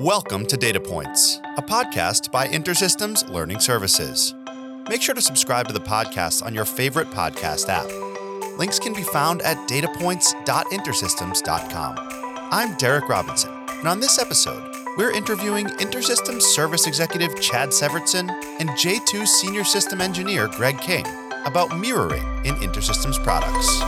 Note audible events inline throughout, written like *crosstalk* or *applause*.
Welcome to Data Points, a podcast by InterSystems Learning Services. Make sure to subscribe to the podcast on your favorite podcast app. Links can be found at datapoints.intersystems.com. I'm Derek Robinson, and on this episode, we're interviewing InterSystems Service Executive Chad Severtson and J2 Senior System Engineer Greg King about mirroring in InterSystems products.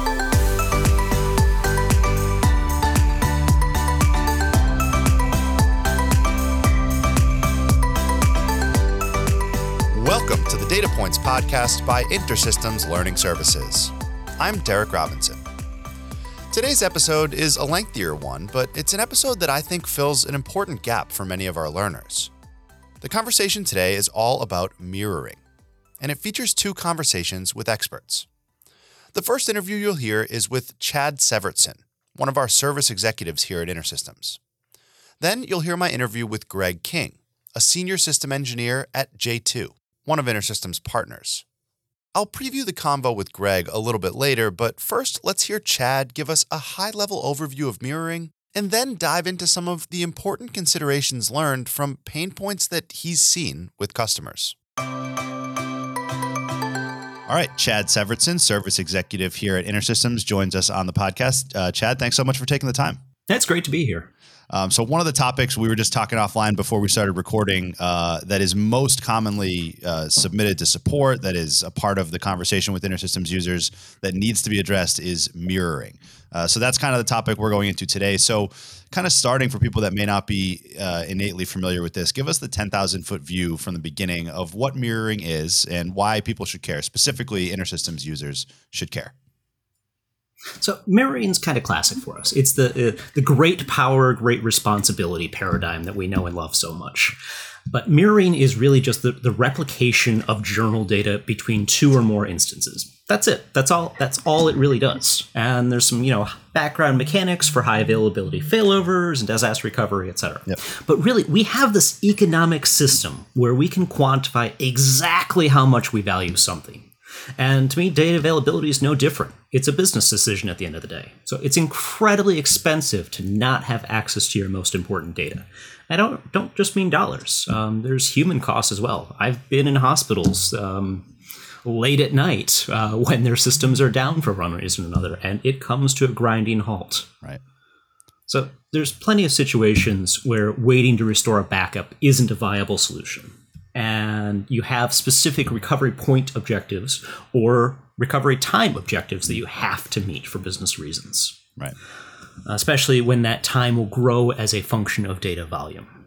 Data Points podcast by InterSystems Learning Services. I'm Derek Robinson. Today's episode is a lengthier one, but it's an episode that I think fills an important gap for many of our learners. The conversation today is all about mirroring, and it features two conversations with experts. The first interview you'll hear is with Chad Severtson, one of our service executives here at InterSystems. Then you'll hear my interview with Greg King, a senior system engineer at J2, one of InterSystems' partners. I'll preview the convo with Greg a little bit later, but first let's hear Chad give us a high level overview of mirroring and then dive into some of the important considerations learned from pain points that he's seen with customers. All right, Chad Severtson, service executive here at InterSystems, joins us on the podcast. Uh, Chad, thanks so much for taking the time. That's great to be here. Um, so one of the topics we were just talking offline before we started recording uh, that is most commonly uh, submitted to support, that is a part of the conversation with InterSystems users that needs to be addressed is mirroring. Uh, so that's kind of the topic we're going into today. So, kind of starting for people that may not be uh, innately familiar with this, give us the 10,000 foot view from the beginning of what mirroring is and why people should care. Specifically, InterSystems users should care. So mirroring's kind of classic for us. It's the uh, the great power, great responsibility paradigm that we know and love so much. But mirroring is really just the, the replication of journal data between two or more instances. That's it. That's all that's all it really does. And there's some, you know, background mechanics for high availability failovers and disaster recovery, etc. Yep. But really, we have this economic system where we can quantify exactly how much we value something. And to me, data availability is no different. It's a business decision at the end of the day. So it's incredibly expensive to not have access to your most important data. I don't don't just mean dollars. Um, there's human costs as well. I've been in hospitals um, late at night uh, *laughs* when their systems are down for one reason or another, and it comes to a grinding halt. Right. So there's plenty of situations where waiting to restore a backup isn't a viable solution and you have specific recovery point objectives or recovery time objectives that you have to meet for business reasons. Right. Especially when that time will grow as a function of data volume.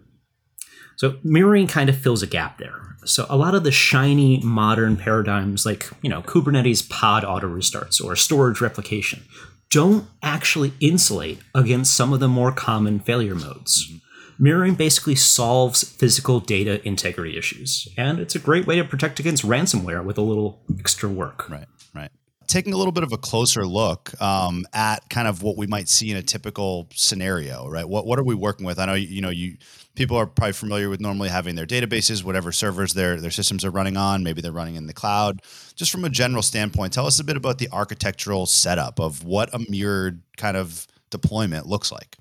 So mirroring kind of fills a gap there. So a lot of the shiny modern paradigms like, you know, Kubernetes pod auto restarts or storage replication don't actually insulate against some of the more common failure modes. Mm-hmm mirroring basically solves physical data integrity issues. And it's a great way to protect against ransomware with a little extra work. Right, right. Taking a little bit of a closer look um, at kind of what we might see in a typical scenario, right? What what are we working with? I know you know you people are probably familiar with normally having their databases, whatever servers their their systems are running on. Maybe they're running in the cloud. Just from a general standpoint, tell us a bit about the architectural setup of what a mirrored kind of deployment looks like.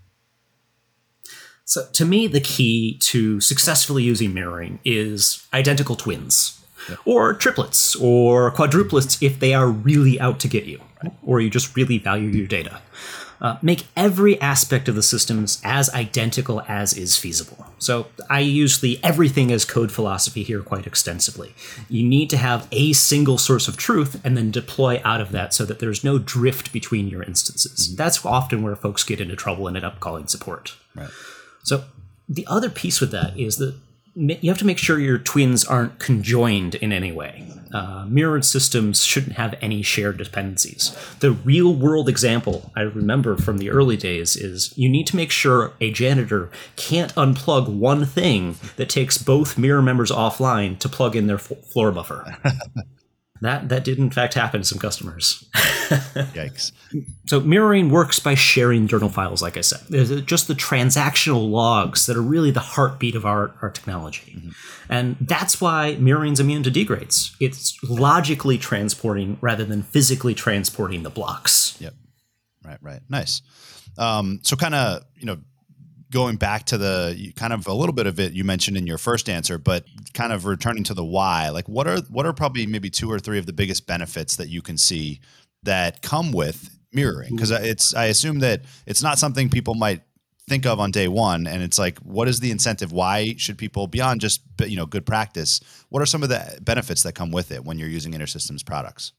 So, to me, the key to successfully using mirroring is identical twins, or triplets, or quadruplets if they are really out to get you, or you just really value your data. Uh, make every aspect of the systems as identical as is feasible. So I use the everything as code philosophy here quite extensively. You need to have a single source of truth and then deploy out of that so that there's no drift between your instances. Mm-hmm. That's often where folks get into trouble and end up calling support. Right. So the other piece with that is that you have to make sure your twins aren't conjoined in any way. Uh, mirrored systems shouldn't have any shared dependencies. The real world example I remember from the early days is you need to make sure a janitor can't unplug one thing that takes both mirror members offline to plug in their f- floor buffer. *laughs* that that did in fact happen to some customers. *laughs* Yikes. So mirroring works by sharing journal files, like I said. There's just the transactional logs that are really the heartbeat of our, our technology. Mm-hmm. And that's why mirroring's immune to degrades. It's logically transporting rather than physically transporting the blocks. Yep. Right, right. Nice. Um, so kind of, you know, going back to the kind of a little bit of it you mentioned in your first answer, but kind of returning to the why, like what are what are probably maybe two or three of the biggest benefits that you can see that come with mirroring? Mm-hmm. Because it's I assume that it's not something people might think of on day one and it's like what is the incentive why should people beyond just you know good practice what are some of the benefits that come with it when you're using intersystems products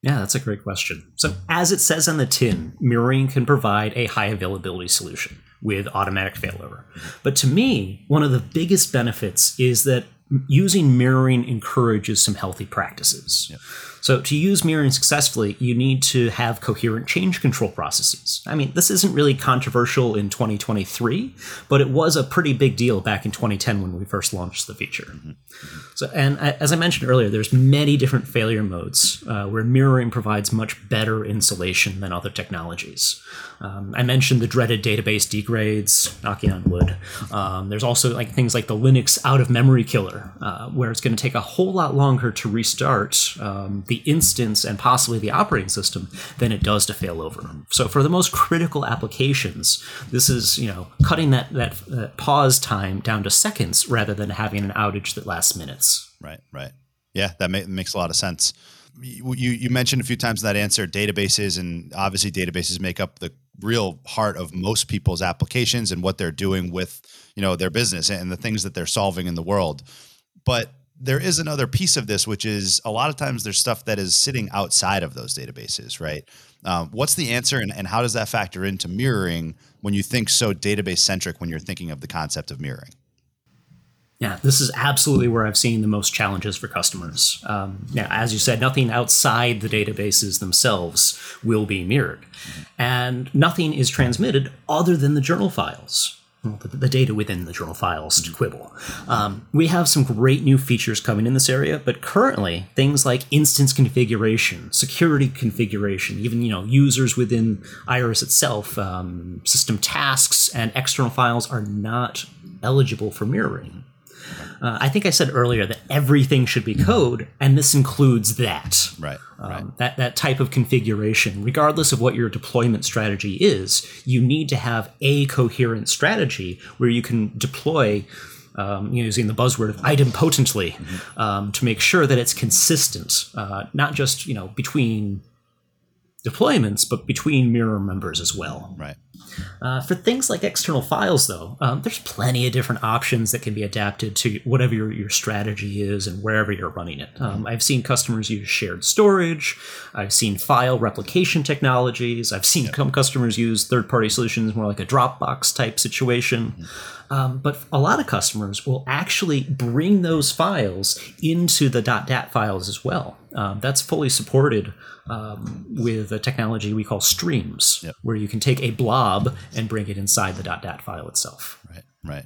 yeah, that's a great question. So, as it says on the tin, mirroring can provide a high availability solution with automatic failover. But to me, one of the biggest benefits is that using mirroring encourages some healthy practices. Yep. So to use mirroring successfully, you need to have coherent change control processes. I mean, this isn't really controversial in 2023, but it was a pretty big deal back in 2010 when we first launched the feature. Mm-hmm. So, and as I mentioned earlier, there's many different failure modes uh, where mirroring provides much better insulation than other technologies. Um, I mentioned the dreaded database degrades, knocking on wood. Um, there's also like things like the Linux out of memory killer, uh, where it's going to take a whole lot longer to restart um, the instance and possibly the operating system than it does to fail over. So for the most critical applications, this is you know cutting that that, that pause time down to seconds rather than having an outage that lasts minutes. Right. Right. Yeah, that ma- makes a lot of sense. You, you mentioned a few times in that answer databases, and obviously databases make up the real heart of most people's applications and what they're doing with you know their business and the things that they're solving in the world. But there is another piece of this which is a lot of times there's stuff that is sitting outside of those databases right? Um, what's the answer and, and how does that factor into mirroring when you think so database centric when you're thinking of the concept of mirroring yeah, this is absolutely where I've seen the most challenges for customers. Um, now, as you said, nothing outside the databases themselves will be mirrored, and nothing is transmitted other than the journal files. Well, the, the, data within the journal files to quibble. Um, we have some great new features coming in this area, but currently things like instance configuration, security configuration, even you know users within Iris itself, um, system tasks, and external files are not eligible for mirroring. Uh, I think I said earlier that everything should be code, and this includes that. Right. Um, right. That that type of configuration, regardless of what your deployment strategy is, you need to have a coherent strategy where you can deploy. Um, using the buzzword of idempotently mm-hmm. um, to make sure that it's consistent, uh, not just you know between deployments, but between mirror members as well. Right. Uh, for things like external files, though, um, there's plenty of different options that can be adapted to whatever your, your strategy is and wherever you're running it. Um, I've seen customers use shared storage. I've seen file replication technologies. I've seen yep. customers use third party solutions more like a Dropbox type situation. Mm-hmm. Um, but a lot of customers will actually bring those files into the .dat files as well. Um, that's fully supported um, with a technology we call streams, yep. where you can take a blob and bring it inside the .dat file itself. Right, right.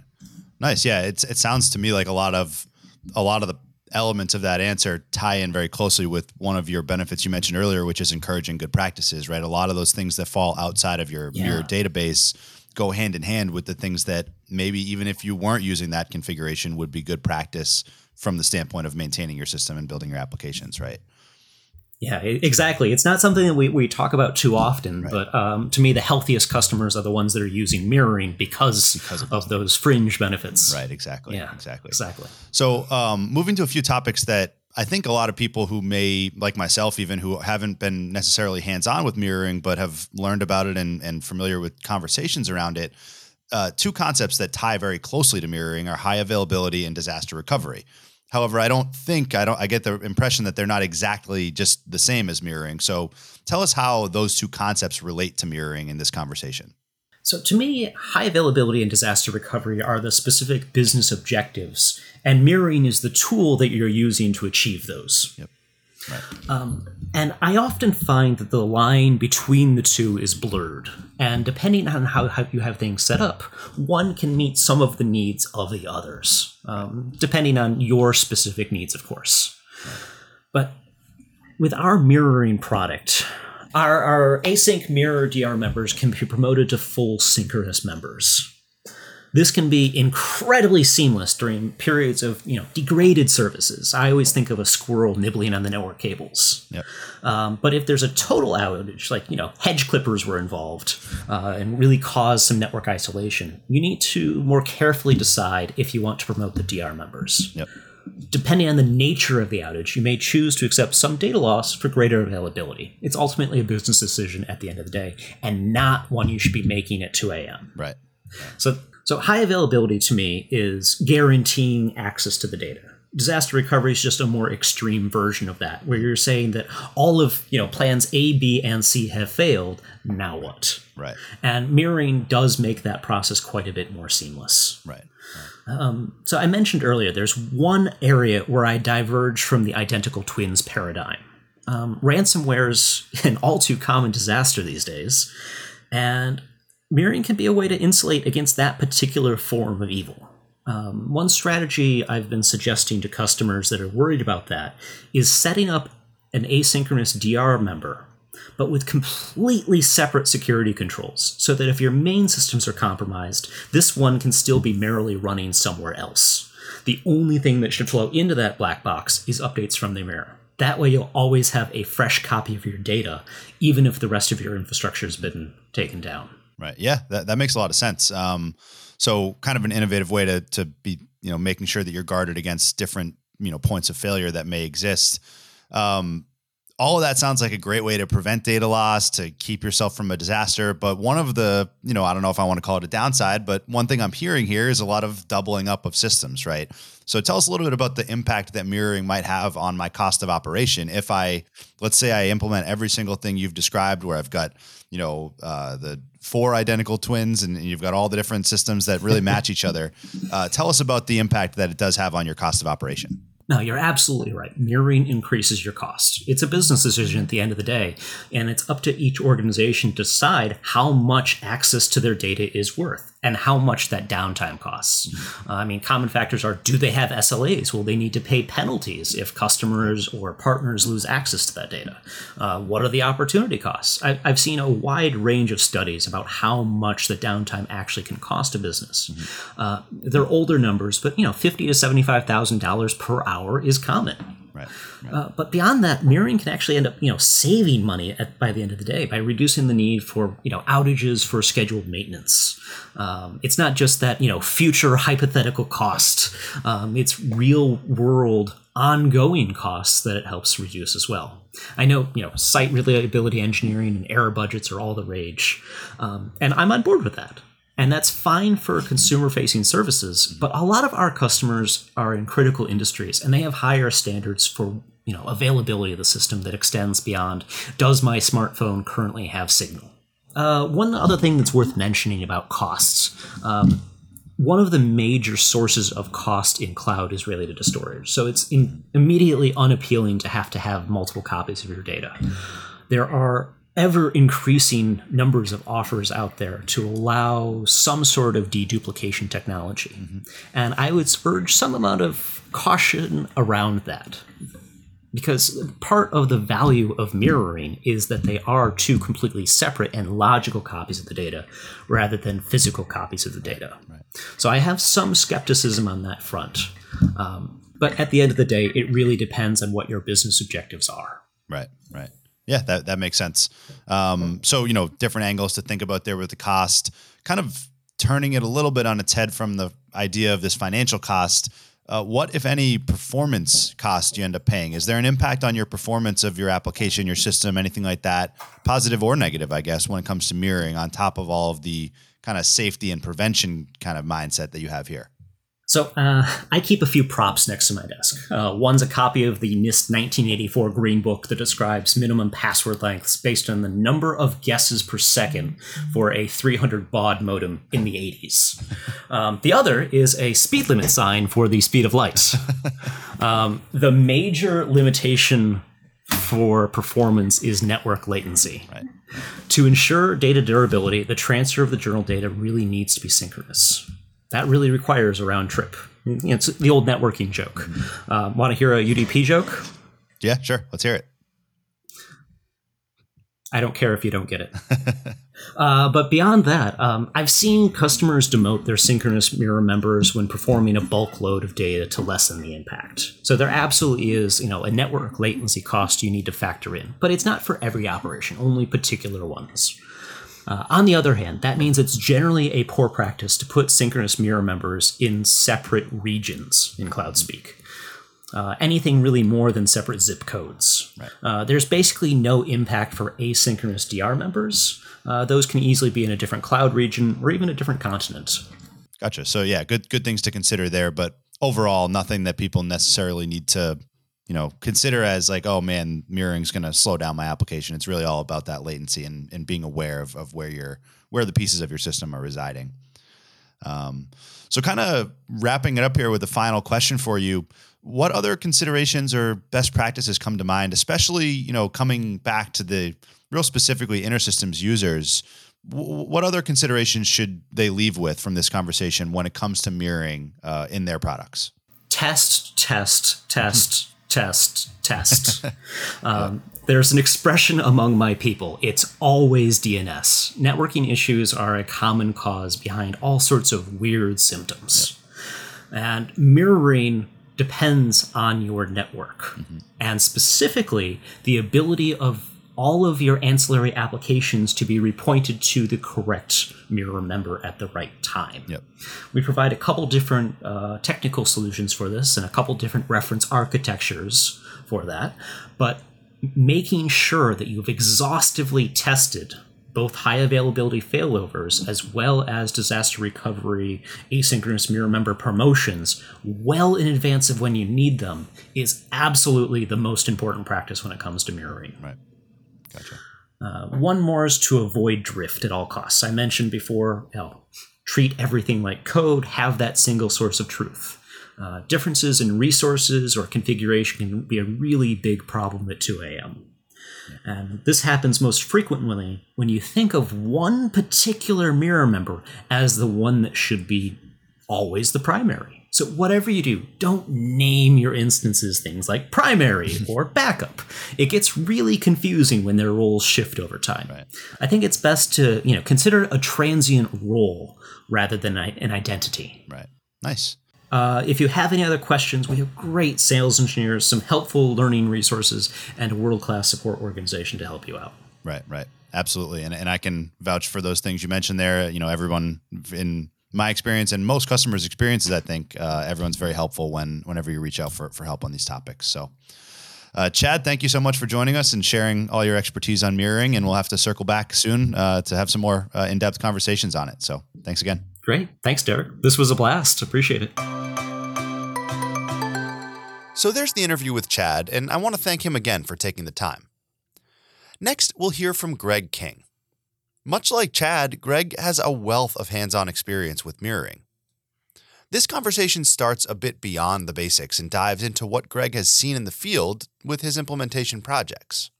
Nice. Yeah, it's it sounds to me like a lot of a lot of the elements of that answer tie in very closely with one of your benefits you mentioned earlier, which is encouraging good practices. Right, a lot of those things that fall outside of your yeah. your database go hand in hand with the things that maybe even if you weren't using that configuration would be good practice from the standpoint of maintaining your system and building your applications. Right. Yeah, exactly. It's not something that we, we talk about too often, right. but um, to me, the healthiest customers are the ones that are using mirroring because, because of, of those fringe benefits. Right, exactly. Yeah, exactly. Exactly. So, um, moving to a few topics that I think a lot of people who may, like myself, even who haven't been necessarily hands on with mirroring, but have learned about it and, and familiar with conversations around it, uh, two concepts that tie very closely to mirroring are high availability and disaster recovery. However, I don't think I don't I get the impression that they're not exactly just the same as mirroring. So tell us how those two concepts relate to mirroring in this conversation. So to me, high availability and disaster recovery are the specific business objectives, and mirroring is the tool that you're using to achieve those. Yep. Um, and I often find that the line between the two is blurred. And depending on how, how you have things set up, one can meet some of the needs of the others, um, depending on your specific needs, of course. But with our mirroring product, our, our async mirror DR members can be promoted to full synchronous members. This can be incredibly seamless during periods of you know degraded services. I always think of a squirrel nibbling on the network cables. Yep. Um, but if there's a total outage, like you know hedge clippers were involved uh, and really caused some network isolation, you need to more carefully decide if you want to promote the DR members. Yep. Depending on the nature of the outage, you may choose to accept some data loss for greater availability. It's ultimately a business decision at the end of the day, and not one you should be making at 2 a.m. Right. So, so high availability to me is guaranteeing access to the data. Disaster recovery is just a more extreme version of that, where you're saying that all of you know plans A, B, and C have failed. Now what? Right. And mirroring does make that process quite a bit more seamless. Right. So I mentioned earlier, there's one area where I diverge from the identical twins paradigm. Um, ransomware's an all too common disaster these days, and mirroring can be a way to insulate against that particular form of evil. Um, one strategy I've been suggesting to customers that are worried about that is setting up an asynchronous DR member, but with completely separate security controls, so that if your main systems are compromised, this one can still be merrily running somewhere else. The only thing that should flow into that black box is updates from the mirror. That way, you'll always have a fresh copy of your data, even if the rest of your infrastructure has been taken down. Right. Yeah, that, that makes a lot of sense. Um, so kind of an innovative way to to be, you know, making sure that you're guarded against different, you know, points of failure that may exist. Um, all of that sounds like a great way to prevent data loss, to keep yourself from a disaster. But one of the, you know, I don't know if I want to call it a downside, but one thing I'm hearing here is a lot of doubling up of systems, right? So tell us a little bit about the impact that mirroring might have on my cost of operation. If I, let's say I implement every single thing you've described where I've got, you know, uh, the four identical twins and you've got all the different systems that really match each other. *laughs* Uh, tell us about the impact that it does have on your cost of operation. No, you're absolutely right. Mirroring increases your cost. It's a business decision at the end of the day, and it's up to each organization to decide how much access to their data is worth and how much that downtime costs. Uh, I mean, common factors are do they have SLAs? Will they need to pay penalties if customers or partners lose access to that data? Uh, what are the opportunity costs? I, I've seen a wide range of studies about how much the downtime actually can cost a business. Uh, they're older numbers, but you know, fifty to seventy-five thousand dollars per hour is common. Uh, but beyond that, mirroring can actually end up, you know, saving money at, by the end of the day by reducing the need for, you know, outages for scheduled maintenance. Um, it's not just that, you know, future hypothetical cost. Um, it's real world ongoing costs that it helps reduce as well. I know, you know, site reliability engineering and error budgets are all the rage, um, and I'm on board with that. And that's fine for consumer facing services, but a lot of our customers are in critical industries and they have higher standards for you know availability of the system that extends beyond does my smartphone currently have signal? Uh, one other thing that's worth mentioning about costs. Um, one of the major sources of cost in cloud is related to storage. So it's in, immediately unappealing to have to have multiple copies of your data. There are ever increasing numbers of offers out there to allow some sort of deduplication technology. And I would urge some amount of caution around that. Because part of the value of mirroring is that they are two completely separate and logical copies of the data rather than physical copies of the data. So I have some skepticism on that front. Um, but at the end of the day, it really depends on what your business objectives are. Right, right. Yeah, that, that makes sense. Um, so, you know, different angles to think about there with the cost, kind of turning it a little bit on its head from the idea of this financial cost. Uh, what, if any, performance cost you end up paying? Is there an impact on your performance of your application, your system, anything like that, positive or negative, I guess, when it comes to mirroring on top of all of the kind of safety and prevention kind of mindset that you have here? So uh, I keep a few props next to my desk. Uh, one's a copy of the NIST 1984 Green Book that describes minimum password lengths based on the number of guesses per second for a 300 baud modem in the 80s. Um, the other is a speed limit sign for the speed of light. *laughs* Um, the major limitation for performance is network latency. Right. To ensure data durability, the transfer of the journal data really needs to be synchronous that really requires a round trip. It's the old networking joke. Uh, Want to hear a UDP joke? Yeah, sure. Let's hear it. I don't care if you don't get it. *laughs* Uh, but beyond that, um, I've seen customers demote their synchronous mirror members when performing a bulk load of data to lessen the impact. So there absolutely is, you know, a network latency cost you need to factor in, but it's not for every operation, only particular ones. Uh, on the other hand, that means it's generally a poor practice to put synchronous mirror members in separate regions in CloudSpeak. Uh, anything really more than separate zip codes. Right. Uh, there's basically no impact for asynchronous DR members. Uh, those can easily be in a different cloud region or even a different continent. Gotcha. So yeah, good good things to consider there, but overall, nothing that people necessarily need to you know consider as like oh man mirroring is going to slow down my application. It's really all about that latency and, and being aware of, of where your where the pieces of your system are residing. Um, so kind of wrapping it up here with the final question for you. What other considerations or best practices come to mind especially you know coming back to the real specifically intersystems users? W- what other considerations should they leave with from this conversation when it comes to mirroring uh, in their products? Test test test test, test. *laughs* um, there's an expression among my people it's always DNS. Networking issues are a common cause behind all sorts of weird symptoms. Yep. And mirroring depends on your network, mm-hmm. and specifically the ability of all of your ancillary applications to be repointed to the correct mirror member at the right time. Yep. We provide a couple different uh, technical solutions for this and a couple different reference architectures for that, but making sure that you've exhaustively tested both high availability failovers as well as disaster recovery asynchronous mirror member promotions well in advance of when you need them is absolutely the most important practice when it comes to mirroring. Right. Gotcha. Uh, one more is to avoid drift at all costs. I mentioned before, you know, treat everything like code, have that single source of truth. Uh, differences in resources or configuration can be a really big problem at 2 a.m. And this happens most frequently when you think of one particular mirror member as the one that should be always the primary. So, whatever you do, don't name your instances things like primary *laughs* or backup. It gets really confusing when their roles shift over time. Right. I think it's best to you know consider a transient role rather than an identity. Right. Nice. Uh, if you have any other questions, we have great sales engineers, some helpful learning resources, and a world class support organization to help you out. Right, right. Absolutely. And, and I can vouch for those things you mentioned there. You know, everyone in my experience and most customers' experiences, I think uh, everyone's very helpful when whenever you reach out for, for help on these topics. So, uh, Chad, thank you so much for joining us and sharing all your expertise on mirroring. And we'll have to circle back soon uh, to have some more uh, in depth conversations on it. So, thanks again. Great. Thanks, Derek. This was a blast. Appreciate it. So, there's the interview with Chad, and I want to thank him again for taking the time. Next, we'll hear from Greg King. Much like Chad, Greg has a wealth of hands on experience with mirroring. This conversation starts a bit beyond the basics and dives into what Greg has seen in the field with his implementation projects.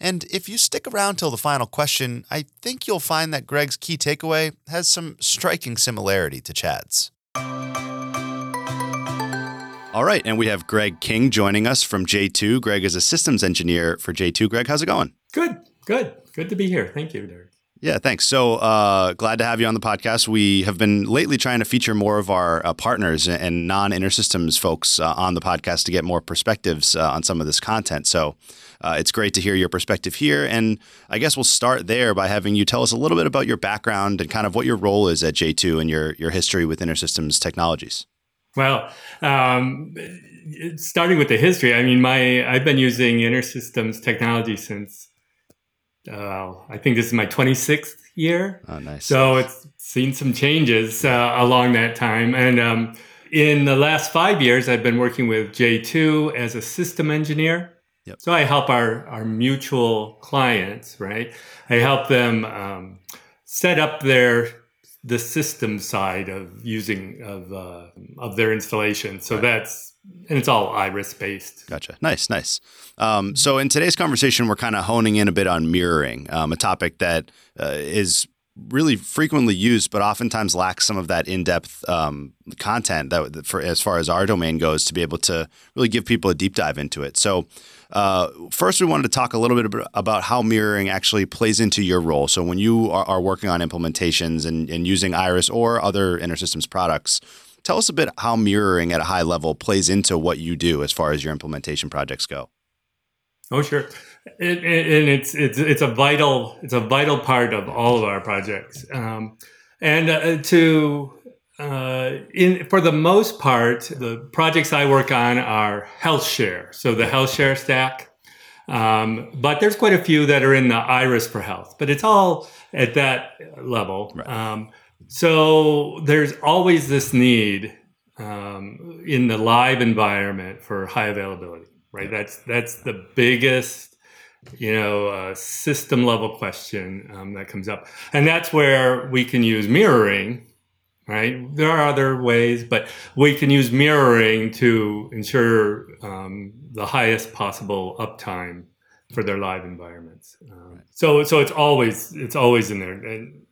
And if you stick around till the final question, I think you'll find that Greg's key takeaway has some striking similarity to Chad's. All right, and we have Greg King joining us from J2. Greg is a systems engineer for J2. Greg, how's it going? Good, good. Good to be here. Thank you, Derek. Yeah, thanks. So uh, glad to have you on the podcast. We have been lately trying to feature more of our uh, partners and non InterSystems folks uh, on the podcast to get more perspectives uh, on some of this content. So uh, it's great to hear your perspective here. And I guess we'll start there by having you tell us a little bit about your background and kind of what your role is at J2 and your, your history with InterSystems technologies. Well, um, starting with the history, I mean, my I've been using InterSystems technology since uh, I think this is my 26th year. Oh, nice. So it's seen some changes uh, along that time. And um, in the last five years, I've been working with J2 as a system engineer. Yep. So I help our, our mutual clients, right? I help them um, set up their the system side of using of uh, of their installation. So right. that's and it's all iris based. Gotcha. Nice, nice. Um, so in today's conversation, we're kind of honing in a bit on mirroring, um, a topic that uh, is really frequently used, but oftentimes lacks some of that in-depth um, content that for as far as our domain goes to be able to really give people a deep dive into it. So. Uh, first, we wanted to talk a little bit about how mirroring actually plays into your role. So, when you are, are working on implementations and, and using Iris or other InterSystems products, tell us a bit how mirroring at a high level plays into what you do as far as your implementation projects go. Oh, sure. It, it, and it's it's it's a vital it's a vital part of all of our projects. Um, and uh, to uh, in for the most part, the projects I work on are health share. so the health share stack. Um, but there's quite a few that are in the Iris for Health, but it's all at that level. Right. Um, so there's always this need um, in the live environment for high availability right? That's that's the biggest, you know, uh, system level question um, that comes up, and that's where we can use mirroring. Right. There are other ways, but we can use mirroring to ensure um, the highest possible uptime for their live environments. Um, so, so it's always it's always in there, and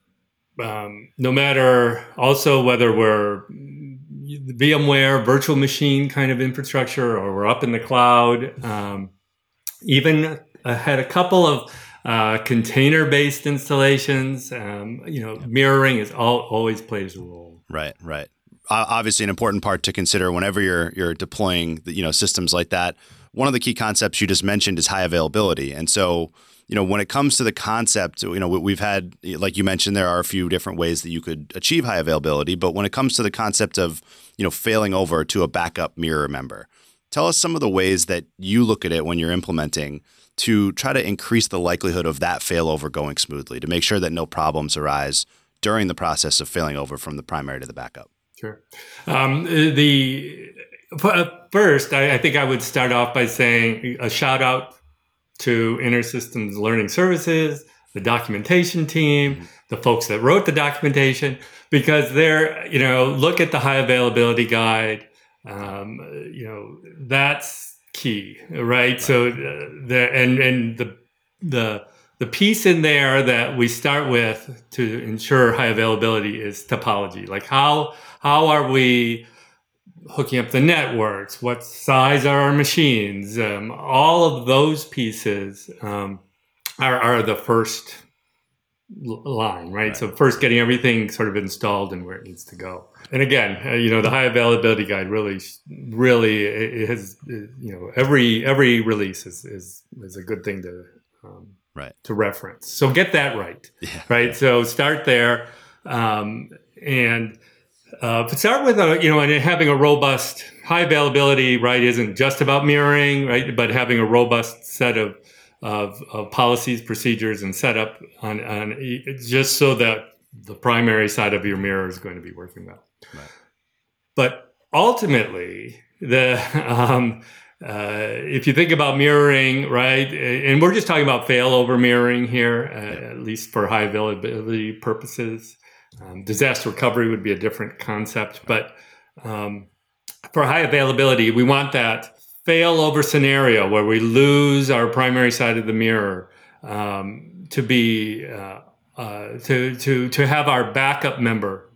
um, no matter also whether we're VMware virtual machine kind of infrastructure, or we're up in the cloud. Um, even uh, had a couple of uh, container-based installations. Um, you know, mirroring is all, always plays a role. Right, right. obviously, an important part to consider whenever you're you're deploying, you know, systems like that. One of the key concepts you just mentioned is high availability, and so you know, when it comes to the concept, you know, we've had, like you mentioned, there are a few different ways that you could achieve high availability. But when it comes to the concept of, you know, failing over to a backup mirror member, tell us some of the ways that you look at it when you're implementing to try to increase the likelihood of that failover going smoothly to make sure that no problems arise during the process of failing over from the primary to the backup. Sure. Um, the first, I, I think I would start off by saying a shout out to InterSystems Learning Services, the documentation team, mm-hmm. the folks that wrote the documentation, because they're, you know, look at the high availability guide. Um, you know, that's key, right? So uh, the and and the the the piece in there that we start with to ensure high availability is topology. Like how how are we hooking up the networks, what size are our machines, um, all of those pieces um, are, are, the first line, right? right? So first getting everything sort of installed and where it needs to go. And again, uh, you know, the high availability guide really, really has, you know, every every release is is, is a good thing to um, right to reference. So get that right, yeah. right? So start there, um, and uh, to start with, uh, you know, and having a robust, high availability, right, isn't just about mirroring, right, but having a robust set of of, of policies, procedures, and setup on, on just so that the primary side of your mirror is going to be working well. Right. But ultimately, the *laughs* um, uh, if you think about mirroring, right, and we're just talking about failover mirroring here, uh, at least for high availability purposes. Um, disaster recovery would be a different concept, but um, for high availability, we want that failover scenario where we lose our primary side of the mirror um, to be uh, uh, to to to have our backup member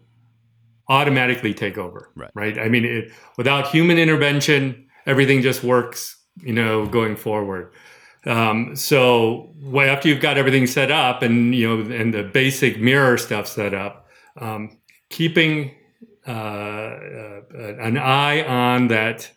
automatically take over. Right. Right. I mean, it, without human intervention, everything just works. You know, going forward. Um, so after you've got everything set up and you know and the basic mirror stuff set up, um, keeping uh, uh, an eye on that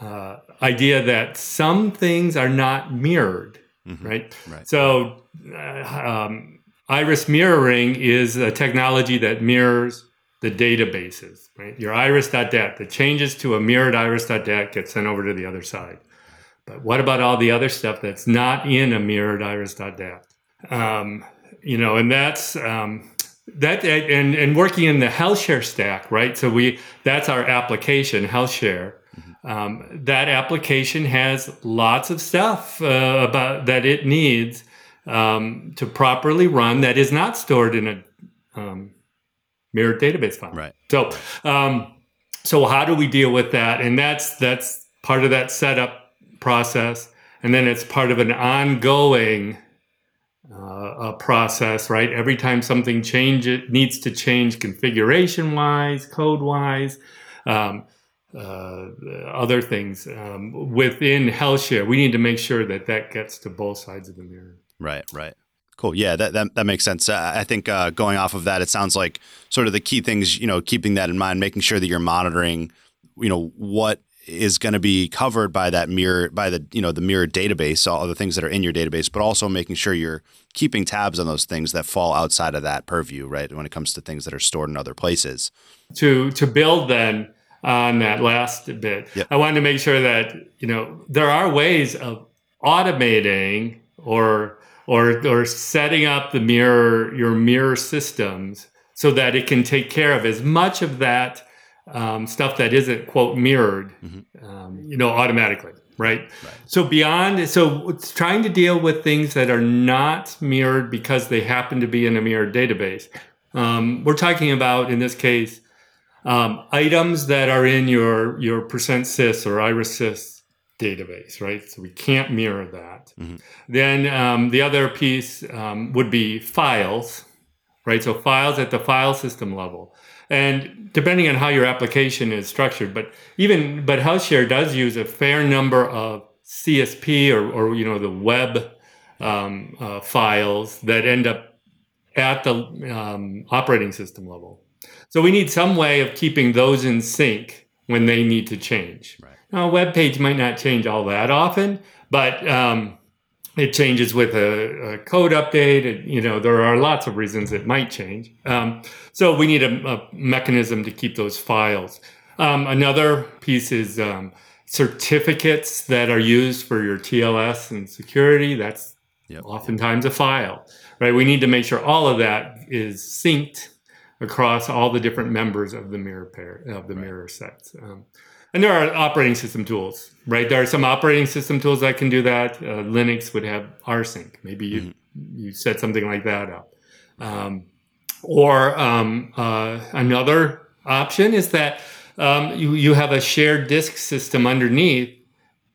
uh, idea that some things are not mirrored, mm-hmm. right? right? So, um, iris mirroring is a technology that mirrors the databases, right? Your iris.dat, the changes to a mirrored iris.dat get sent over to the other side. But what about all the other stuff that's not in a mirrored iris.dat? Um, you know, and that's um, that and and working in the HealthShare stack, right? So we that's our application, HealthShare. Mm-hmm. Um, that application has lots of stuff uh, about that it needs um, to properly run that is not stored in a um, mirrored database file. Right. So, um, so how do we deal with that? And that's that's part of that setup process, and then it's part of an ongoing uh, a process, right? Every time something changes, needs to change configuration wise, code wise, um, uh, other things um, within HealthShare. We need to make sure that that gets to both sides of the mirror. Right, right. Cool. Yeah, that that, that makes sense. Uh, I think uh, going off of that, it sounds like sort of the key things, you know, keeping that in mind, making sure that you're monitoring, you know, what is going to be covered by that mirror by the you know the mirror database all the things that are in your database but also making sure you're keeping tabs on those things that fall outside of that purview right when it comes to things that are stored in other places to to build then on that last bit yep. i wanted to make sure that you know there are ways of automating or or or setting up the mirror your mirror systems so that it can take care of as much of that um, stuff that isn't quote mirrored, mm-hmm. um, you know, automatically, right? right? So beyond, so it's trying to deal with things that are not mirrored because they happen to be in a mirrored database. Um, we're talking about in this case um, items that are in your your percent sys or iris sys database, right? So we can't mirror that. Mm-hmm. Then um, the other piece um, would be files, right? So files at the file system level. And depending on how your application is structured, but even but HealthShare does use a fair number of CSP or, or you know the web um, uh, files that end up at the um, operating system level. So we need some way of keeping those in sync when they need to change. Right. Now, a web page might not change all that often, but um, it changes with a, a, code update. It, you know, there are lots of reasons it might change. Um, so we need a, a, mechanism to keep those files. Um, another piece is um, certificates that are used for your TLS and security. That's yep. oftentimes a file, right? We need to make sure all of that is synced across all the different members of the mirror pair of the right. mirror sets. Um, and there are operating system tools, right? There are some operating system tools that can do that. Uh, Linux would have rsync. Maybe you mm-hmm. you set something like that up. Um, or um, uh, another option is that um, you you have a shared disk system underneath,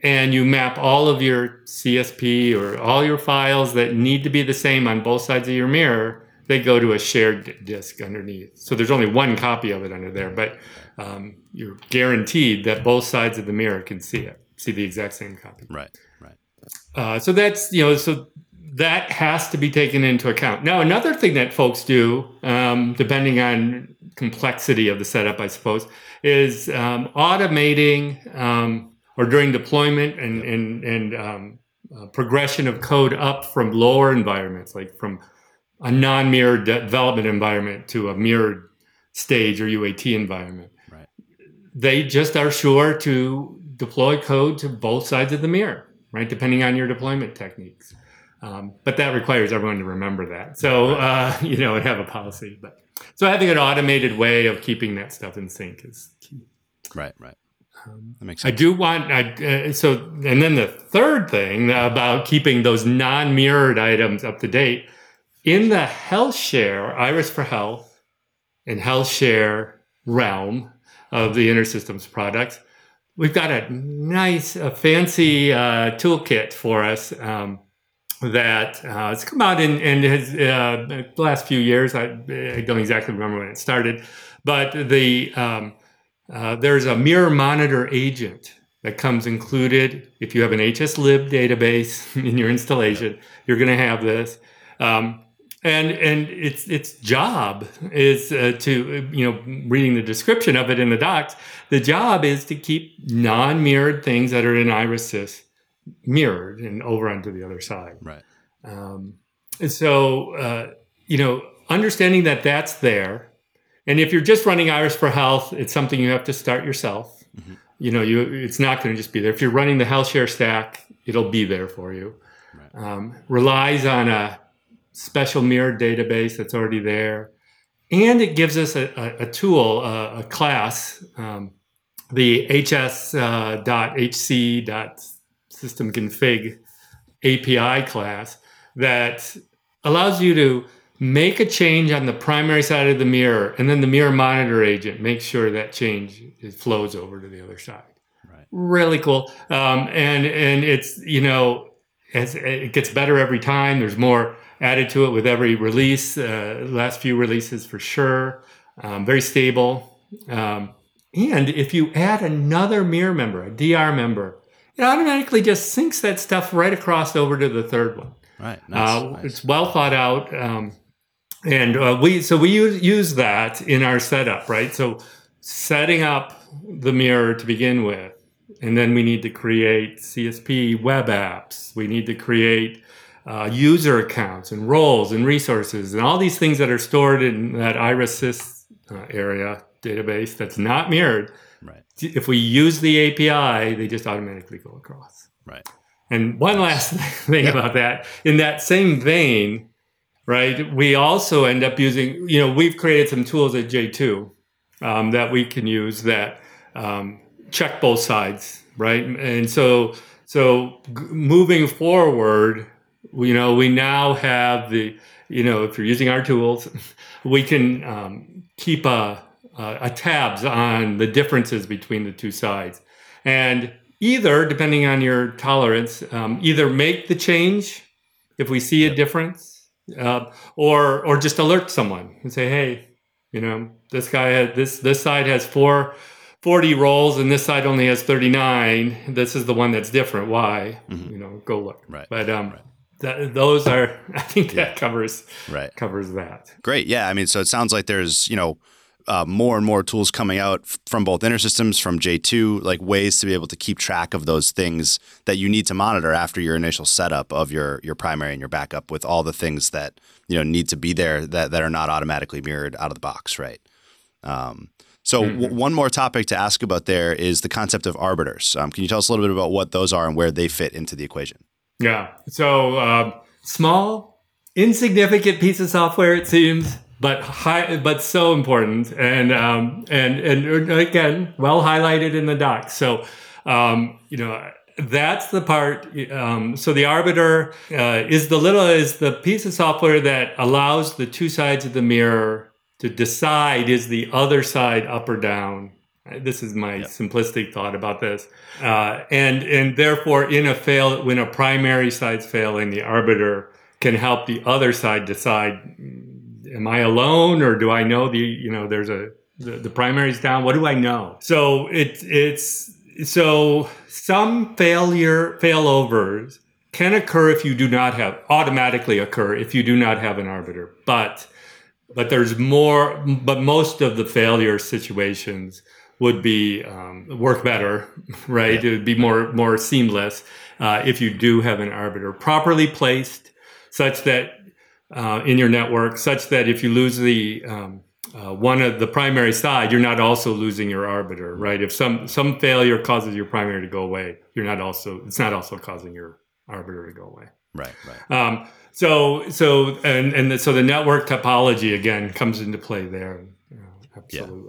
and you map all of your CSP or all your files that need to be the same on both sides of your mirror. They go to a shared disk underneath. So there's only one copy of it under there, but um, you're guaranteed that both sides of the mirror can see it, see the exact same copy. Right, right. Uh, so that's you know, so that has to be taken into account. Now, another thing that folks do, um, depending on complexity of the setup, I suppose, is um, automating um, or during deployment and and and um, uh, progression of code up from lower environments, like from a non-mirrored development environment to a mirrored stage or UAT environment they just are sure to deploy code to both sides of the mirror, right? Depending on your deployment techniques. Um, but that requires everyone to remember that. So, uh, *laughs* you know, and have a policy. But so having an automated way of keeping that stuff in sync is key. Right, right. Um, that makes sense. I do want, I, uh, so, and then the third thing about keeping those non mirrored items up to date in the HealthShare, Iris for Health, and HealthShare realm, of the InterSystems products. We've got a nice, a fancy uh, toolkit for us um, that uh, has come out in, in his, uh, the last few years. I, I, don't exactly remember when it started, but the um, uh, there's a mirror monitor agent that comes included. If you have an HSLib database *laughs* in your installation, you're going to have this. Um, and and its its job is uh, to you know reading the description of it in the docs the job is to keep non-mirrored things that are in iris mirrored and over onto the other side. Right. Um, and so uh, you know understanding that that's there and if you're just running iris for health it's something you have to start yourself. Mm-hmm. you know you it's not going to just be there. If you're running the health share stack it'll be there for you. Right. um, relies on a special mirror database that's already there. And it gives us a, a, a tool, a, a class, um, the hs.hc.systemconfig API class that allows you to make a change on the primary side of the mirror, and then the mirror monitor agent makes sure that change flows over to the other side. Right. Really cool. Um, and and it's you know as it gets better every time. There's more added to it with every release. Uh, last few releases for sure. Um, very stable. Um, and if you add another mirror member, a DR member, it automatically just syncs that stuff right across over to the third one. Right. Nice, uh, nice. It's well thought out. Um, and uh, we so we use, use that in our setup, right? So setting up the mirror to begin with, and then we need to create CSP web apps. We need to create uh, user accounts and roles and resources and all these things that are stored in that IRIS uh, area database that's not mirrored. Right. If we use the API, they just automatically go across. Right. And one last *laughs* thing yeah. about that, in that same vein, right, we also end up using, you know, we've created some tools at J2 um, that we can use that um, check both sides, right? And so, so g- moving forward, you know, we now have the, you know, if you're using our tools, *laughs* we can um, keep a, a tabs on the differences between the two sides, and either depending on your tolerance, um, either make the change if we see a difference, uh, or or just alert someone and say, hey, you know, this guy has this this side has four 40 roles and this side only has 39 this is the one that's different. Why? Mm-hmm. you know go look. Right. But um right. That, those are *laughs* i think that yeah. covers right covers that great yeah i mean so it sounds like there's you know uh, more and more tools coming out from both InterSystems from J2, like ways to be able to keep track of those things that you need to monitor after your initial setup of your your primary and your backup with all the things that you know need to be there that, that are not automatically mirrored out of the box, right? Um, so mm-hmm. w- one more topic to ask about there is the concept of arbiters. Um, can you tell us a little bit about what those are and where they fit into the equation? Yeah. So um, small, insignificant piece of software, it seems, but high, but so important, and um, and and again, well highlighted in the doc. So um, you know that's the part. Um, so the arbiter uh, is the little is the piece of software that allows the two sides of the mirror to decide is the other side up or down. This is my simplistic thought about this, uh, and and therefore, in a fail, when a primary side's failing, the arbiter can help the other side decide: Am I alone, or do I know the you know there's a the, the primary's down? What do I know? So it it's so some failure failovers can occur if you do not have automatically occur if you do not have an arbiter, but but there's more but most of the failure situations would be um, work better *laughs* right yeah. it would be more more seamless uh, if you do have an arbiter properly placed such that uh, in your network such that if you lose the um, uh, one of the primary side you're not also losing your arbiter right if some some failure causes your primary to go away you're not also it's not also causing your arbiter to go away right right um, so so and and the, so the network topology again comes into play there. absolutely. Yeah.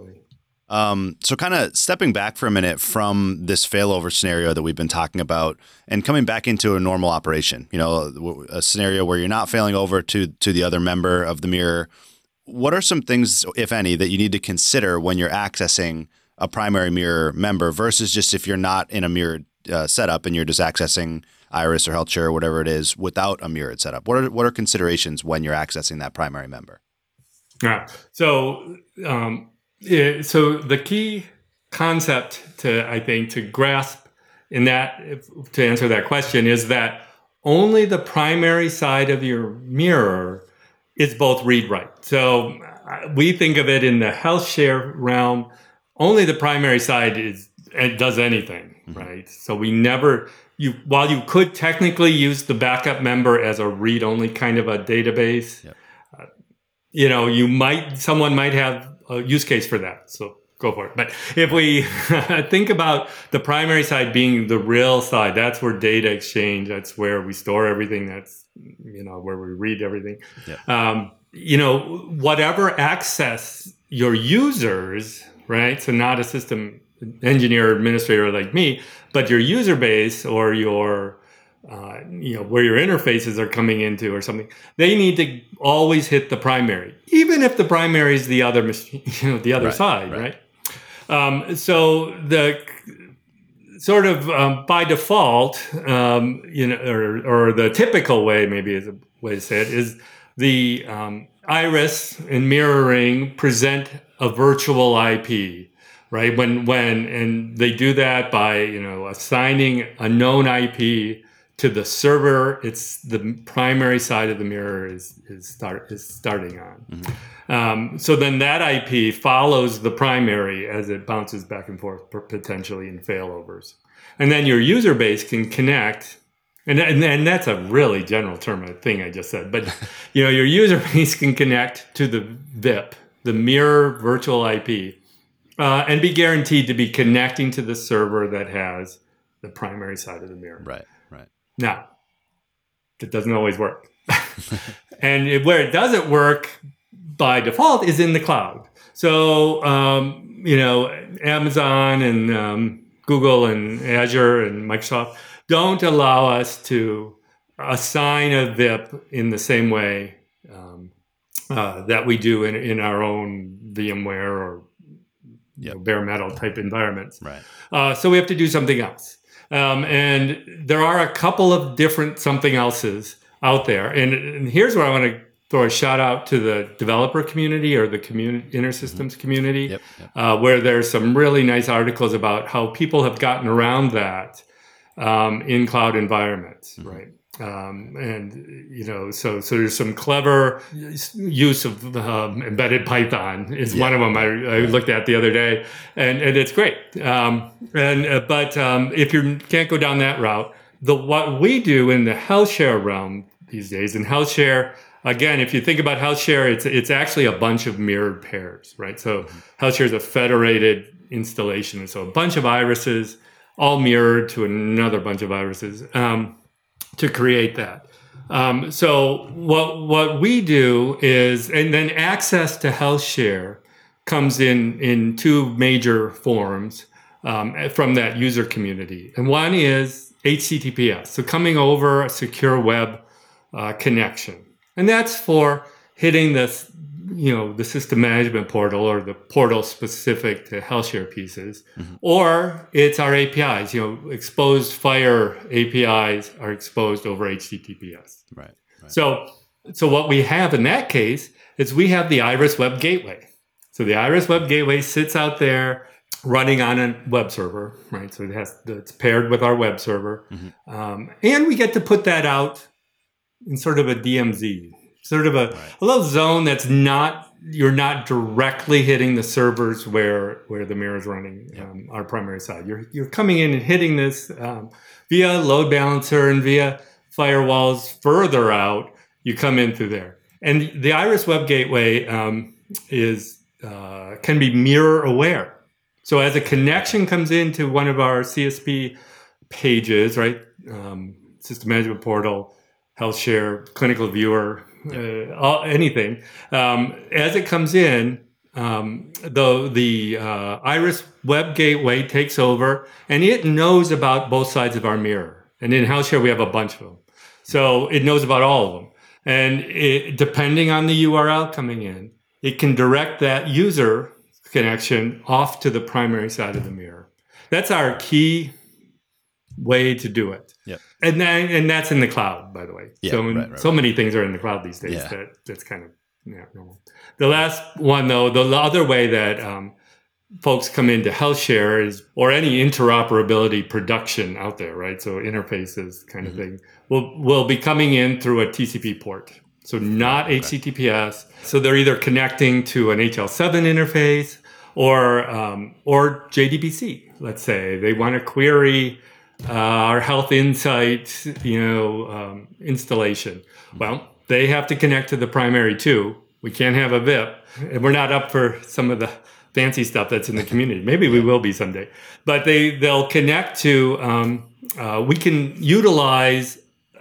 Um, so kind of stepping back for a minute from this failover scenario that we've been talking about and coming back into a normal operation, you know, a scenario where you're not failing over to to the other member of the mirror. What are some things, if any, that you need to consider when you're accessing a primary mirror member versus just if you're not in a mirrored uh, setup and you're just accessing Iris or HealthShare or whatever it is without a mirrored setup? What are what are considerations when you're accessing that primary member? Yeah. So um, it, so the key concept to I think to grasp in that to answer that question is that only the primary side of your mirror is both read write. So uh, we think of it in the HealthShare realm. Only the primary side is it does anything, mm-hmm. right? So we never you while you could technically use the backup member as a read only kind of a database yep. uh, you know you might someone might have a use case for that. So go for it. But if we *laughs* think about the primary side being the real side that's where data exchange that's where we store everything that's you know where we read everything. Yep. um, you know whatever access your users right? So not a system engineer administrator like me, but your user base or your uh, you know where your interfaces are coming into or something, they need to always hit the primary, even if the primary is the other *laughs* you know the other right, side, right? right? Um, so the sort of um, by default, um, you know, or, or, the typical way, maybe is a way to say it, is the um, iris and mirroring present a virtual IP, right? When when and they do that by you know assigning a known IP to the server. It's the primary side of the mirror is is start is starting on. Mm-hmm. Um, so then that IP follows the primary as it bounces back and forth potentially in failovers, and then your user base can connect and, and, and that's a really general term thing I just said. But *laughs* you know, your user base can connect to the VIP, the mirror virtual IP, uh, and be guaranteed to be connecting to the server that has the primary side of the mirror. Right, right. Now, it doesn't always work. *laughs* and it, where it doesn't work by default is in the cloud. So, um, you know, Amazon and um, Google and Azure and Microsoft don't allow us to assign a VIP in the same way um, uh, that we do in, in our own VMware or yep. know, bare metal type environments. Right. Uh, so we have to do something else. Um, and there are a couple of different something else's out there. And, and here's where I want to throw a shout out to the developer community or the community InterSystems mm-hmm. community, yep, yep. Uh, where there's some really nice articles about how people have gotten around that um, in cloud environments, mm-hmm. right? Um, and you know, so so there's some clever use of um, embedded Python is yeah. one of them I, I, looked at the other day, and and it's great. Um, and uh, but um, if you can't go down that route, the what we do in the HealthShare realm these days, in HealthShare, again, if you think about HealthShare, it's it's actually a bunch of mirrored pairs, right? So mm-hmm. HealthShare is a federated installation, so a bunch of irises all mirrored to another bunch of irises um, to create that. Um, so what what we do is, and then access to HealthShare comes in in two major forms um, from that user community, and one is HTTPS, so coming over a secure web uh, connection, and that's for hitting this you know the system management portal or the portal specific to HealthShare pieces, mm-hmm. or it's our APIs. You know, exposed FHIR APIs are exposed over HTTPS. Right, right. So, so what we have in that case is we have the Iris Web Gateway. So the Iris Web Gateway sits out there running on a web server, right? So it has it's paired with our web server, mm-hmm. um, and we get to put that out in sort of a DMZ sort of a, right. a little zone that's not you're not directly hitting the servers where where the mirror is running um, our primary side. You're you're coming in and hitting this um, via load balancer and via firewalls further out. You come in through there, and the Iris Web Gateway um, is uh, can be mirror aware. So as a connection comes into one of our CSP pages, right, um, system management portal, HealthShare, clinical viewer, uh, anything. Um, as it comes in, um, the the uh, Iris Web Gateway takes over, and it knows about both sides of our mirror. And in HealthShare, we have a bunch of them, so it knows about all of them. And it, depending on the URL coming in, it can direct that user connection off to the primary side of the mirror. That's our key way to do it. Yeah. And then, and that's in the cloud, by the way. Yeah, so, right, right, so many things are in the cloud these days yeah. that that's kind of yeah, normal. The last one though, the other way that um, folks come into HealthShare is, or any interoperability production out there, right? So interfaces kind of mm-hmm. thing will, will be coming in through a TCP port. So not okay. HTTPS. So they're either connecting to an HL7 interface or, um, or JDBC, let's say. They want to query uh, our health insight, you know, um, installation. Well, they have to connect to the primary too. We can't have a VIP, and we're not up for some of the fancy stuff that's in the community. Maybe we will be someday, but they they'll connect to. Um, uh, we can utilize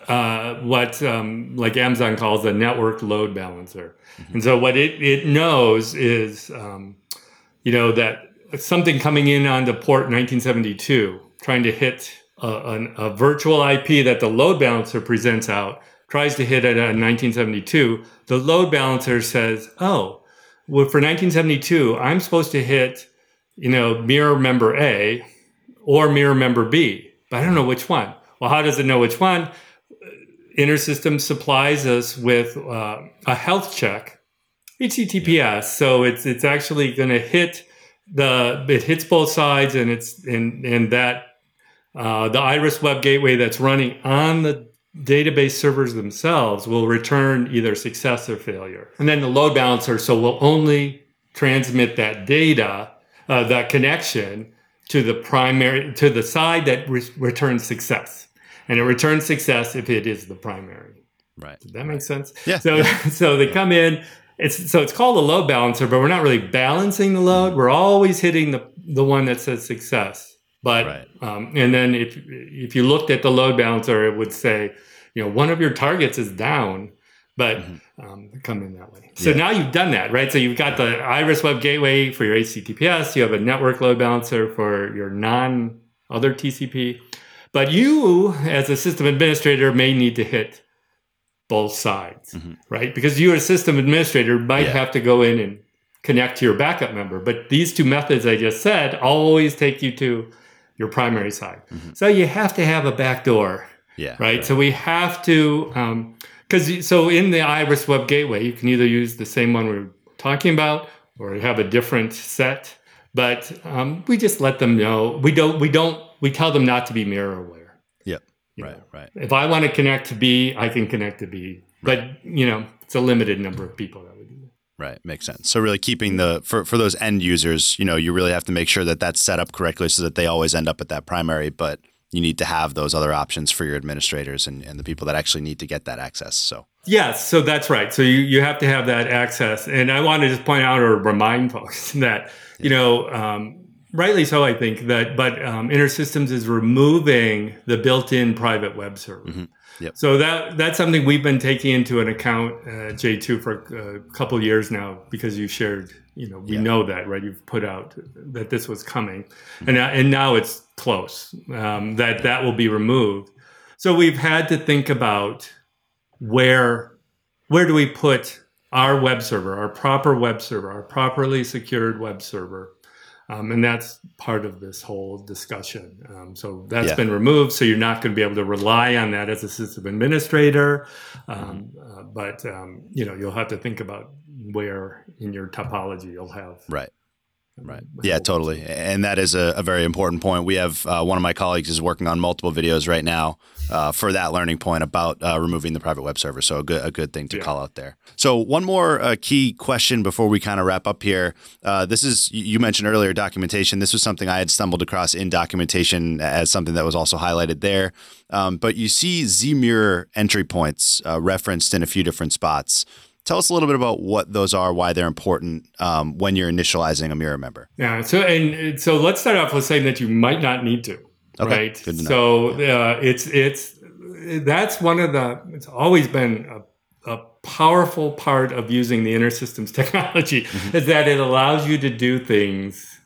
uh, what um, like Amazon calls a network load balancer, mm-hmm. and so what it it knows is, um, you know, that something coming in on the port 1972 trying to hit a, a, virtual IP that the load balancer presents out tries to hit it at 1972, the load balancer says, "Oh, well, for 1972, I'm supposed to hit, you know, mirror member A, or mirror member B, but I don't know which one. Well, how does it know which one? InterSystems supplies us with uh, a health check, HTTPS. So it's it's actually going to hit the it hits both sides, and it's and and that uh, the Iris Web Gateway that's running on the database servers themselves will return either success or failure, and then the load balancer so will only transmit that data, uh, that connection to the primary to the side that re- returns success and it returns success if it is the primary. Right. Does that make sense? Yeah. So yeah. *laughs* so they come in. It's so it's called a load balancer, but we're not really balancing the load. We're always hitting the the one that says success. But right. um, and then if if you looked at the load balancer, it would say, you know, one of your targets is down, but mm-hmm. um, come in that way. So yeah. now you've done that, right? So you've got the Iris Web Gateway for your HTTPS. You have a network load balancer for your non other TCP. But you, as a system administrator, may need to hit both sides, mm-hmm. right? Because you, as a system administrator, might yeah. have to go in and connect to your backup member. But these two methods I just said always take you to your primary side. Mm-hmm. So you have to have a backdoor, yeah, right? right? So we have to, because um, so in the Iris Web Gateway, you can either use the same one we are talking about, or have a different set. But um, we just let them know we don't we don't we tell them not to be mirror aware. Yep. right. Know. Right. If I want to connect to B, I can connect to B. Right. But you know, it's a limited number of people that would do that. Right, makes sense. So really keeping the for for those end users, you know, you really have to make sure that that's set up correctly so that they always end up at that primary, but you need to have those other options for your administrators and, and the people that actually need to get that access. So Yes, so that's right. So you, you have to have that access. And I want to just point out or remind *laughs* folks that, yeah. you know, um, rightly so, I think that, but um, InterSystems is removing the built-in private web server. Mm-hmm. Yep. So that that's something we've been taking into an account uh, J2 for a couple years now because you shared, you know, we yeah. know that, right? You've put out that this was coming, mm-hmm. and and now it's close um, that that will be removed. So we've had to think about where where do we put our web server, our proper web server, our properly secured web server um, and that's part of this whole discussion. Um, so that's yeah. been removed. So you're not going to be able to rely on that as a system administrator. Um, uh, but um, you know you'll have to think about where in your topology you'll have right. Right. Yeah, totally. And that is a, a very important point. We have uh, one of my colleagues is working on multiple videos right now uh, for that learning point about uh, removing the private web server. So a good a good thing to yeah. call out there. So one more uh, key question before we kind of wrap up here. Uh, this is you mentioned earlier documentation. This was something I had stumbled across in documentation as something that was also highlighted there. Um, but you see zmirror entry points uh, referenced in a few different spots. Tell us a little bit about what those are, why they're important um, when you're initializing a mirror member. Yeah. So and so let's start off with saying that you might not need to. Okay. Right. So uh, it's it's that's one of the. It's always been a, a powerful part of using the InterSystems *laughs* technology mm-hmm. is that it allows you to do things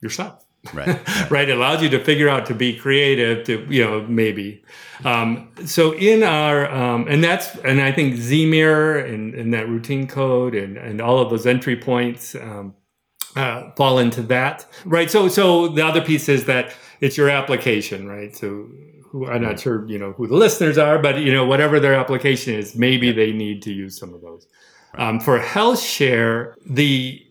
yourself. Right. right. *laughs* right. It allows you to figure out to be creative, to, you know, maybe. Um, so in our, um, and that's, and I think ZMirror and, and that routine code and, and all of those entry points um, uh, fall into that. Right. So, so the other piece is that it's your application, right? So who, I'm not sure, you know, who the listeners are, but, you know, whatever their application is, maybe they need to use some of those. Um, for HealthShare, the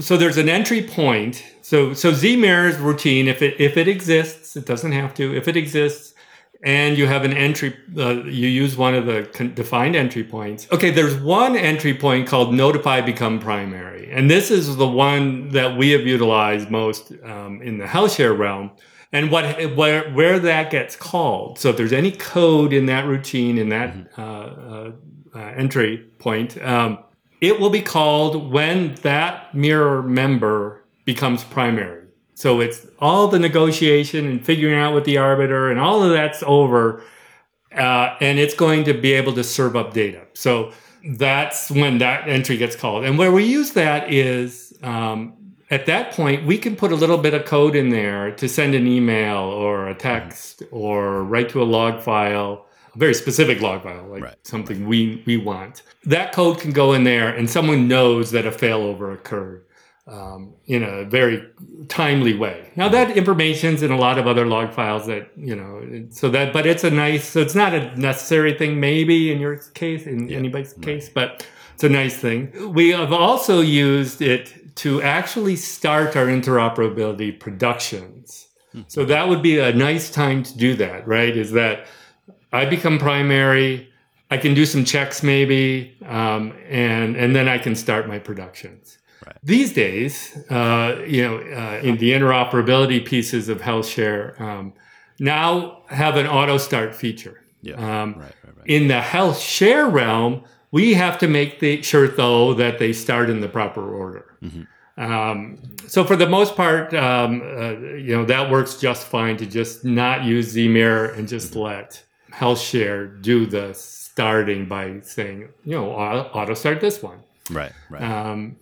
so there's an entry point. So so ZMirror's routine, if it if it exists, it doesn't have to. If it exists, and you have an entry, uh, you use one of the con- defined entry points. Okay, there's one entry point called notify become primary, and this is the one that we have utilized most um, in the HealthShare realm. And what where where that gets called. So if there's any code in that routine in that mm-hmm. uh, uh, uh entry point. Um, it will be called when that mirror member becomes primary. So it's all the negotiation and figuring out with the arbiter and all of that's over. Uh, and it's going to be able to serve up data. So that's when that entry gets called. And where we use that is um, at that point, we can put a little bit of code in there to send an email or a text or write to a log file a very specific log file, like right. something right. we we want. That code can go in there, and someone knows that a failover occurred. um, in a very timely way. Now that information's in a lot of other log files that you know, so that but it's a nice. So it's not a necessary thing, maybe in your case, in yeah, anybody's right. case, but it's a nice thing. We have also used it to actually start our interoperability productions. Mm-hmm. So that would be a nice time to do that, right? Is that I become primary. I can do some checks maybe, um, and and then I can start my productions. Right. These days, uh, you know, uh, in the interoperability pieces of HealthShare, um, now have an auto start feature. Yeah. Um, right, right, right. In the HealthShare realm, we have to make the, sure though that they start in the proper order. Mm-hmm. Um, so for the most part, um, uh, you know, that works just fine to just not use ZMirror and just mm-hmm. let HealthShare do the starting by saying, you know, auto start this one. Right. Right. Um,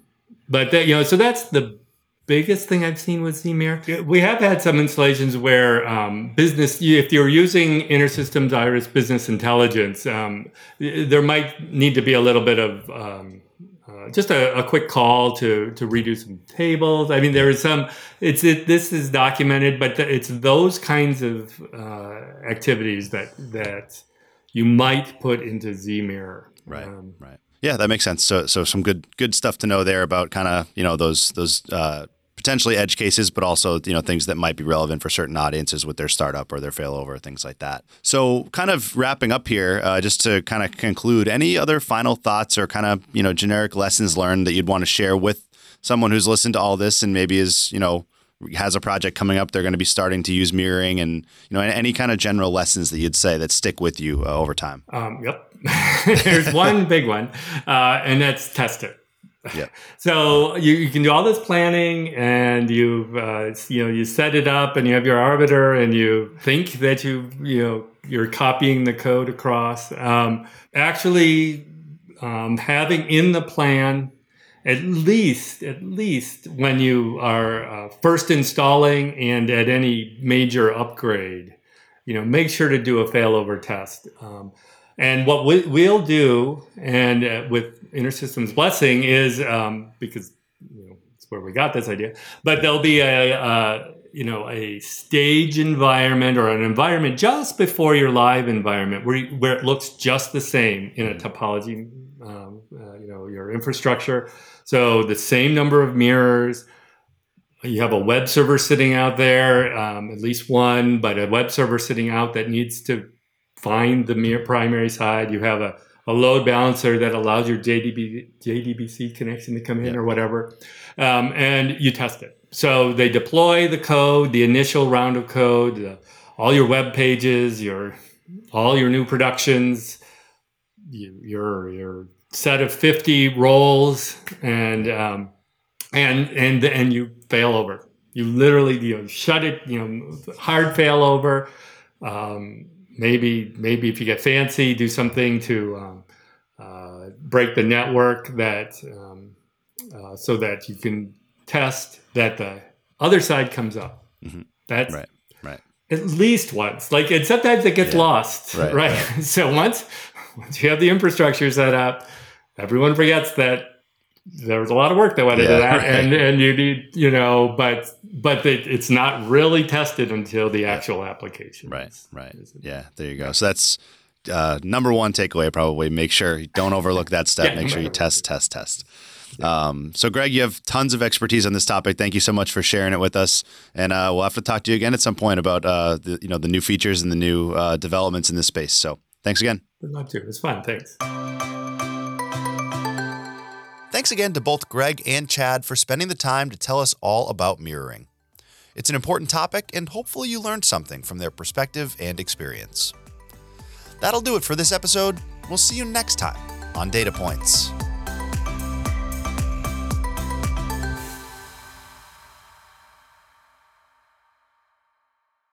but that, you know, so that's the biggest thing I've seen with ZMirror. We have had some installations where um, business, if you're using InterSystems Iris Business Intelligence, um, there might need to be a little bit of um, uh, just a, a, quick call to to redo some tables. I mean, there is some. It's it, this is documented, but it's those kinds of uh, activities that that you might put into ZMirror. Right. Um, right. Yeah, that makes sense. So, so some good good stuff to know there about kind of you know those those uh, potentially edge cases, but also you know things that might be relevant for certain audiences with their startup or their failover, things like that. So, kind of wrapping up here, uh, just to kind of conclude, any other final thoughts or kind of you know generic lessons learned that you'd want to share with someone who's listened to all this and maybe is you know has a project coming up, they're going to be starting to use mirroring, and you know any kind of general lessons that you'd say that stick with you uh, over time. Um, yep, *laughs* there's one big one, uh, and that's test it. Yeah. *laughs* So you, you can do all this planning, and you uh, you know you set it up, and you have your arbiter, and you think that you you know you're copying the code across. Um, actually, um, having in the plan at least at least when you are uh, first installing and at any major upgrade you know make sure to do a failover test um, and what we, will do and uh, with intersystems blessing is um, because you know it's where we got this idea but there'll be a, a you know a stage environment or an environment just before your live environment where, where it looks just the same in a topology um, uh, you know your infrastructure so the same number of mirrors. You have a web server sitting out there, um, at least one, but a web server sitting out that needs to find the mirror primary side. You have a, a load balancer that allows your JDB, JDBC connection to come in or whatever, um, and you test it. So they deploy the code, the initial round of code, the, all your web pages, your all your new productions, you, your your set of 50 roles and um, and and and you fail over. You literally you know shut it you know hard fail over. Um, maybe maybe if you get fancy do something to um, uh, break the network that um, uh, so that you can test that the other side comes up mm-hmm. that's right right at least once like and sometimes it gets yeah. lost right, *laughs* right? right. so once once you have the infrastructure set up everyone forgets that there was a lot of work that went yeah, into that right. and and you need you know but but it, it's not really tested until the actual application right right. yeah there you go. So that's uh, number one takeaway probably. Make sure you don't overlook that step. Yeah, make sure you test test test. Um, so greg you have tons of expertise on this topic. Thank you so much for sharing it with us. And uh, we'll have to talk to you again at some point about uh, the you know the new features and the new uh, developments in this space. So thanks again. Love to it's fun. Thanks Thanks again to both Greg and Chad for spending the time to tell us all about mirroring. It's an important topic, and hopefully, you learned something from their perspective and experience. That'll do it for this episode. We'll see you next time on Data Points.